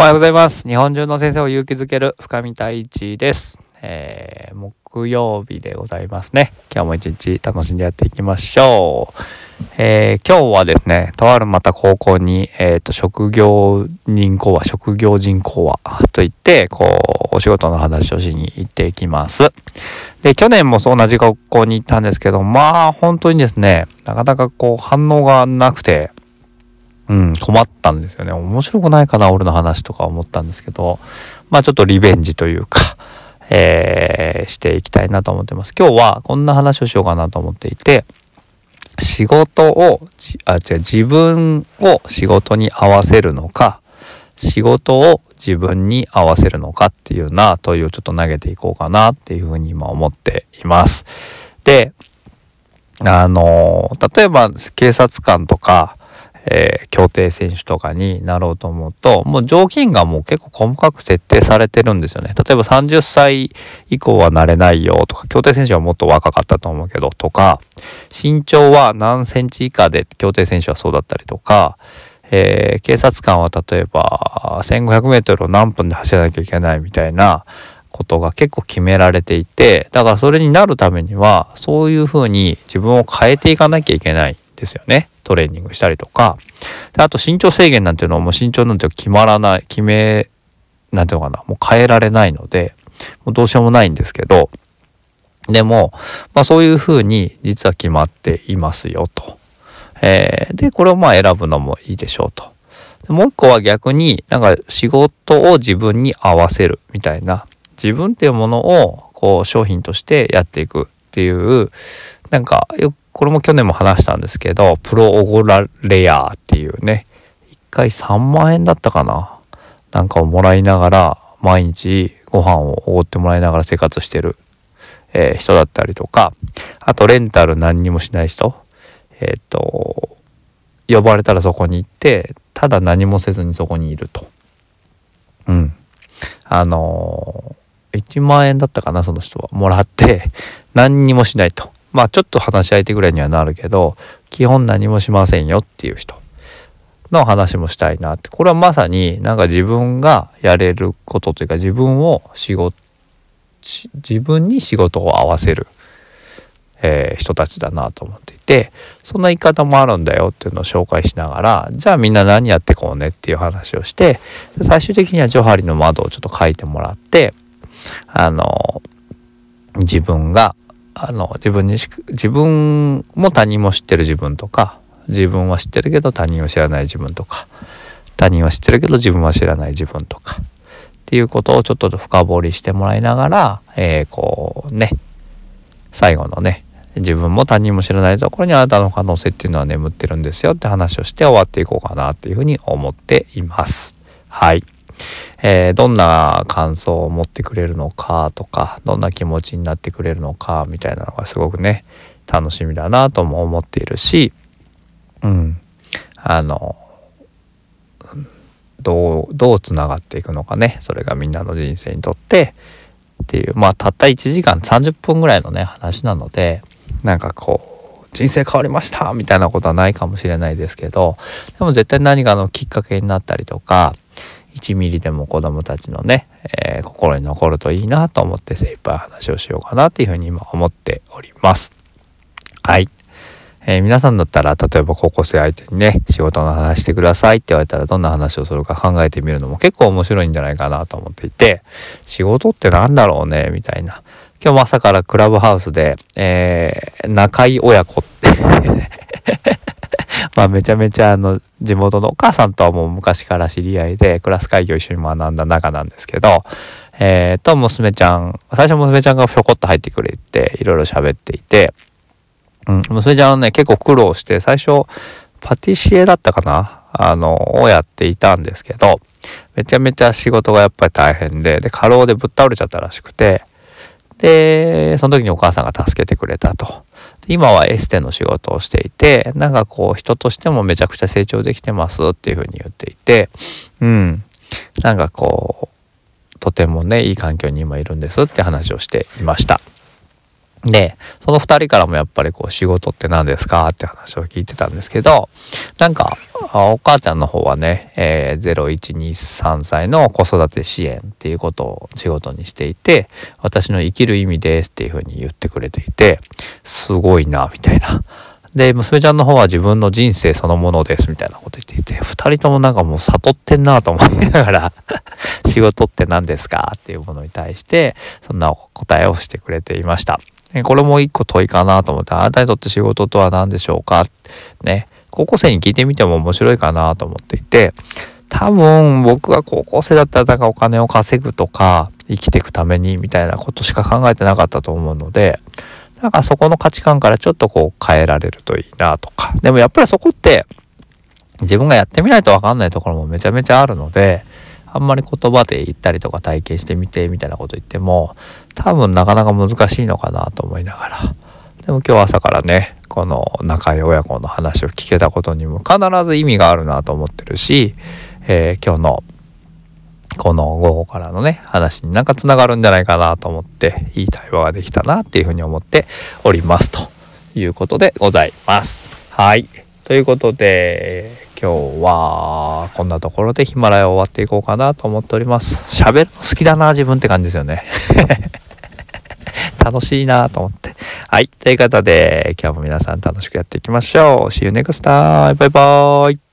おはようございます。日本中の先生を勇気づける深見太一です。えー、木曜日でございますね。今日も一日楽しんでやっていきましょう。えー、今日はですね、とあるまた高校に、えっ、ー、と、職業人口は、職業人口は、と言って、こう、お仕事の話をしに行っていきます。で、去年も同じ学校に行ったんですけど、まあ、本当にですね、なかなかこう、反応がなくて、うん、困ったんですよね。面白くないかな、俺の話とか思ったんですけど、まあちょっとリベンジというか、えー、していきたいなと思ってます。今日はこんな話をしようかなと思っていて、仕事を、あ、違う、自分を仕事に合わせるのか、仕事を自分に合わせるのかっていうな問いをちょっと投げていこうかなっていうふうに今思っています。で、あの、例えば警察官とか、えー、競艇選手とかになろうと思うともう条件がもう結構細かく設定されてるんですよね。例えば30歳以降はなれないよとか競艇選手はもっと若かったと思うけどとか身長は何センチ以下で競艇選手はそうだったりとか、えー、警察官は例えば 1500m を何分で走らなきゃいけないみたいなことが結構決められていてだからそれになるためにはそういうふうに自分を変えていかなきゃいけないですよね。トレーニングしたりとか。であと身長制限なんていうのはもう身長なんて決まらない、決め、なんていうのかな、もう変えられないので、もうどうしようもないんですけど、でも、まあそういうふうに実は決まっていますよと。えー、で、これをまあ選ぶのもいいでしょうと。でもう一個は逆になんか仕事を自分に合わせるみたいな、自分っていうものをこう商品としてやっていくっていう、なんかよこれも去年も話したんですけど、プロオゴラレアっていうね、1回3万円だったかななんかをもらいながら、毎日ご飯をおごってもらいながら生活してる、えー、人だったりとか、あとレンタル何にもしない人、えっ、と、呼ばれたらそこに行って、ただ何もせずにそこにいると。うん。あのー、1万円だったかな、その人は。もらって、何にもしないと。まあちょっと話し相手ぐらいにはなるけど基本何もしませんよっていう人の話もしたいなってこれはまさになんか自分がやれることというか自分を仕事自分に仕事を合わせる、えー、人たちだなと思っていてそんな言い方もあるんだよっていうのを紹介しながらじゃあみんな何やってこうねっていう話をして最終的にはジョハリの窓をちょっと書いてもらってあの自分があの自分にし自分も他人も知ってる自分とか自分は知ってるけど他人を知らない自分とか他人は知ってるけど自分は知らない自分とかっていうことをちょっと深掘りしてもらいながら、えー、こうね最後のね自分も他人も知らないところにあなたの可能性っていうのは眠ってるんですよって話をして終わっていこうかなっていうふうに思っています。はい。えー、どんな感想を持ってくれるのかとかどんな気持ちになってくれるのかみたいなのがすごくね楽しみだなとも思っているしうん。あのどうどうつながっていくのかねそれがみんなの人生にとってっていうまあたった1時間30分ぐらいのね話なのでなんかこう人生変わりましたみたいなことはないかもしれないですけどでも絶対何かのきっかけになったりとか1ミリでも子供たちのね、えー、心に残るといいなと思って精一杯話をしようかなっていうふうに今思っております。はい。えー、皆さんだったら例えば高校生相手にね仕事の話してくださいって言われたらどんな話をするか考えてみるのも結構面白いんじゃないかなと思っていて仕事って何だろうねみたいな今日も朝からクラブハウスで、えー、中井親子ってまあめちゃめちゃあの地元のお母さんとはもう昔から知り合いでクラス会議を一緒に学んだ仲なんですけど、えー、と娘ちゃん最初娘ちゃんがひょこっと入ってくれていろいろ喋っていて、うん、娘ちゃんはね結構苦労して最初パティシエだったかな？あのをやっていたんですけどめちゃめちゃ仕事がやっぱり大変でで過労でぶっ倒れちゃったらしくてでその時にお母さんが助けてくれたと。今はエステの仕事をしていてなんかこう人としてもめちゃくちゃ成長できてますっていうふうに言っていてうんなんかこうとてもねいい環境に今いるんですって話をしていました。で、その二人からもやっぱりこう仕事って何ですかって話を聞いてたんですけど、なんか、お母ちゃんの方はね、えー、0123歳の子育て支援っていうことを仕事にしていて、私の生きる意味ですっていうふうに言ってくれていて、すごいな、みたいな。で、娘ちゃんの方は自分の人生そのものですみたいなこと言っていて、二人ともなんかもう悟ってんなと思いながら 仕事って何ですかっていうものに対して、そんな答えをしてくれていました。これも一個問いかなと思って、あなたにとって仕事とは何でしょうか？ね。高校生に聞いてみても面白いかなと思っていて、多分僕が高校生だったらなんかお金を稼ぐとか、生きていくためにみたいなことしか考えてなかったと思うので、なんかそこの価値観からちょっとこう変えられるといいなとか。でもやっぱりそこって自分がやってみないとわかんないところもめちゃめちゃあるので、あんまり言葉で言ったりとか体験してみてみたいなこと言っても多分なかなか難しいのかなと思いながら。でも今日朝からね、この仲良い親子の話を聞けたことにも必ず意味があるなと思ってるし、えー、今日のこの午後からのね、話になんかつながるんじゃないかなと思って、いい対話ができたなっていうふうに思っておりますということでございます。はい。ということで、今日はこんなところでヒマラヤ終わっていこうかなと思っております。喋るの好きだな、自分って感じですよね。楽しいなと思って。はい。ということで、今日も皆さん楽しくやっていきましょう。See you next time. バイバーイ。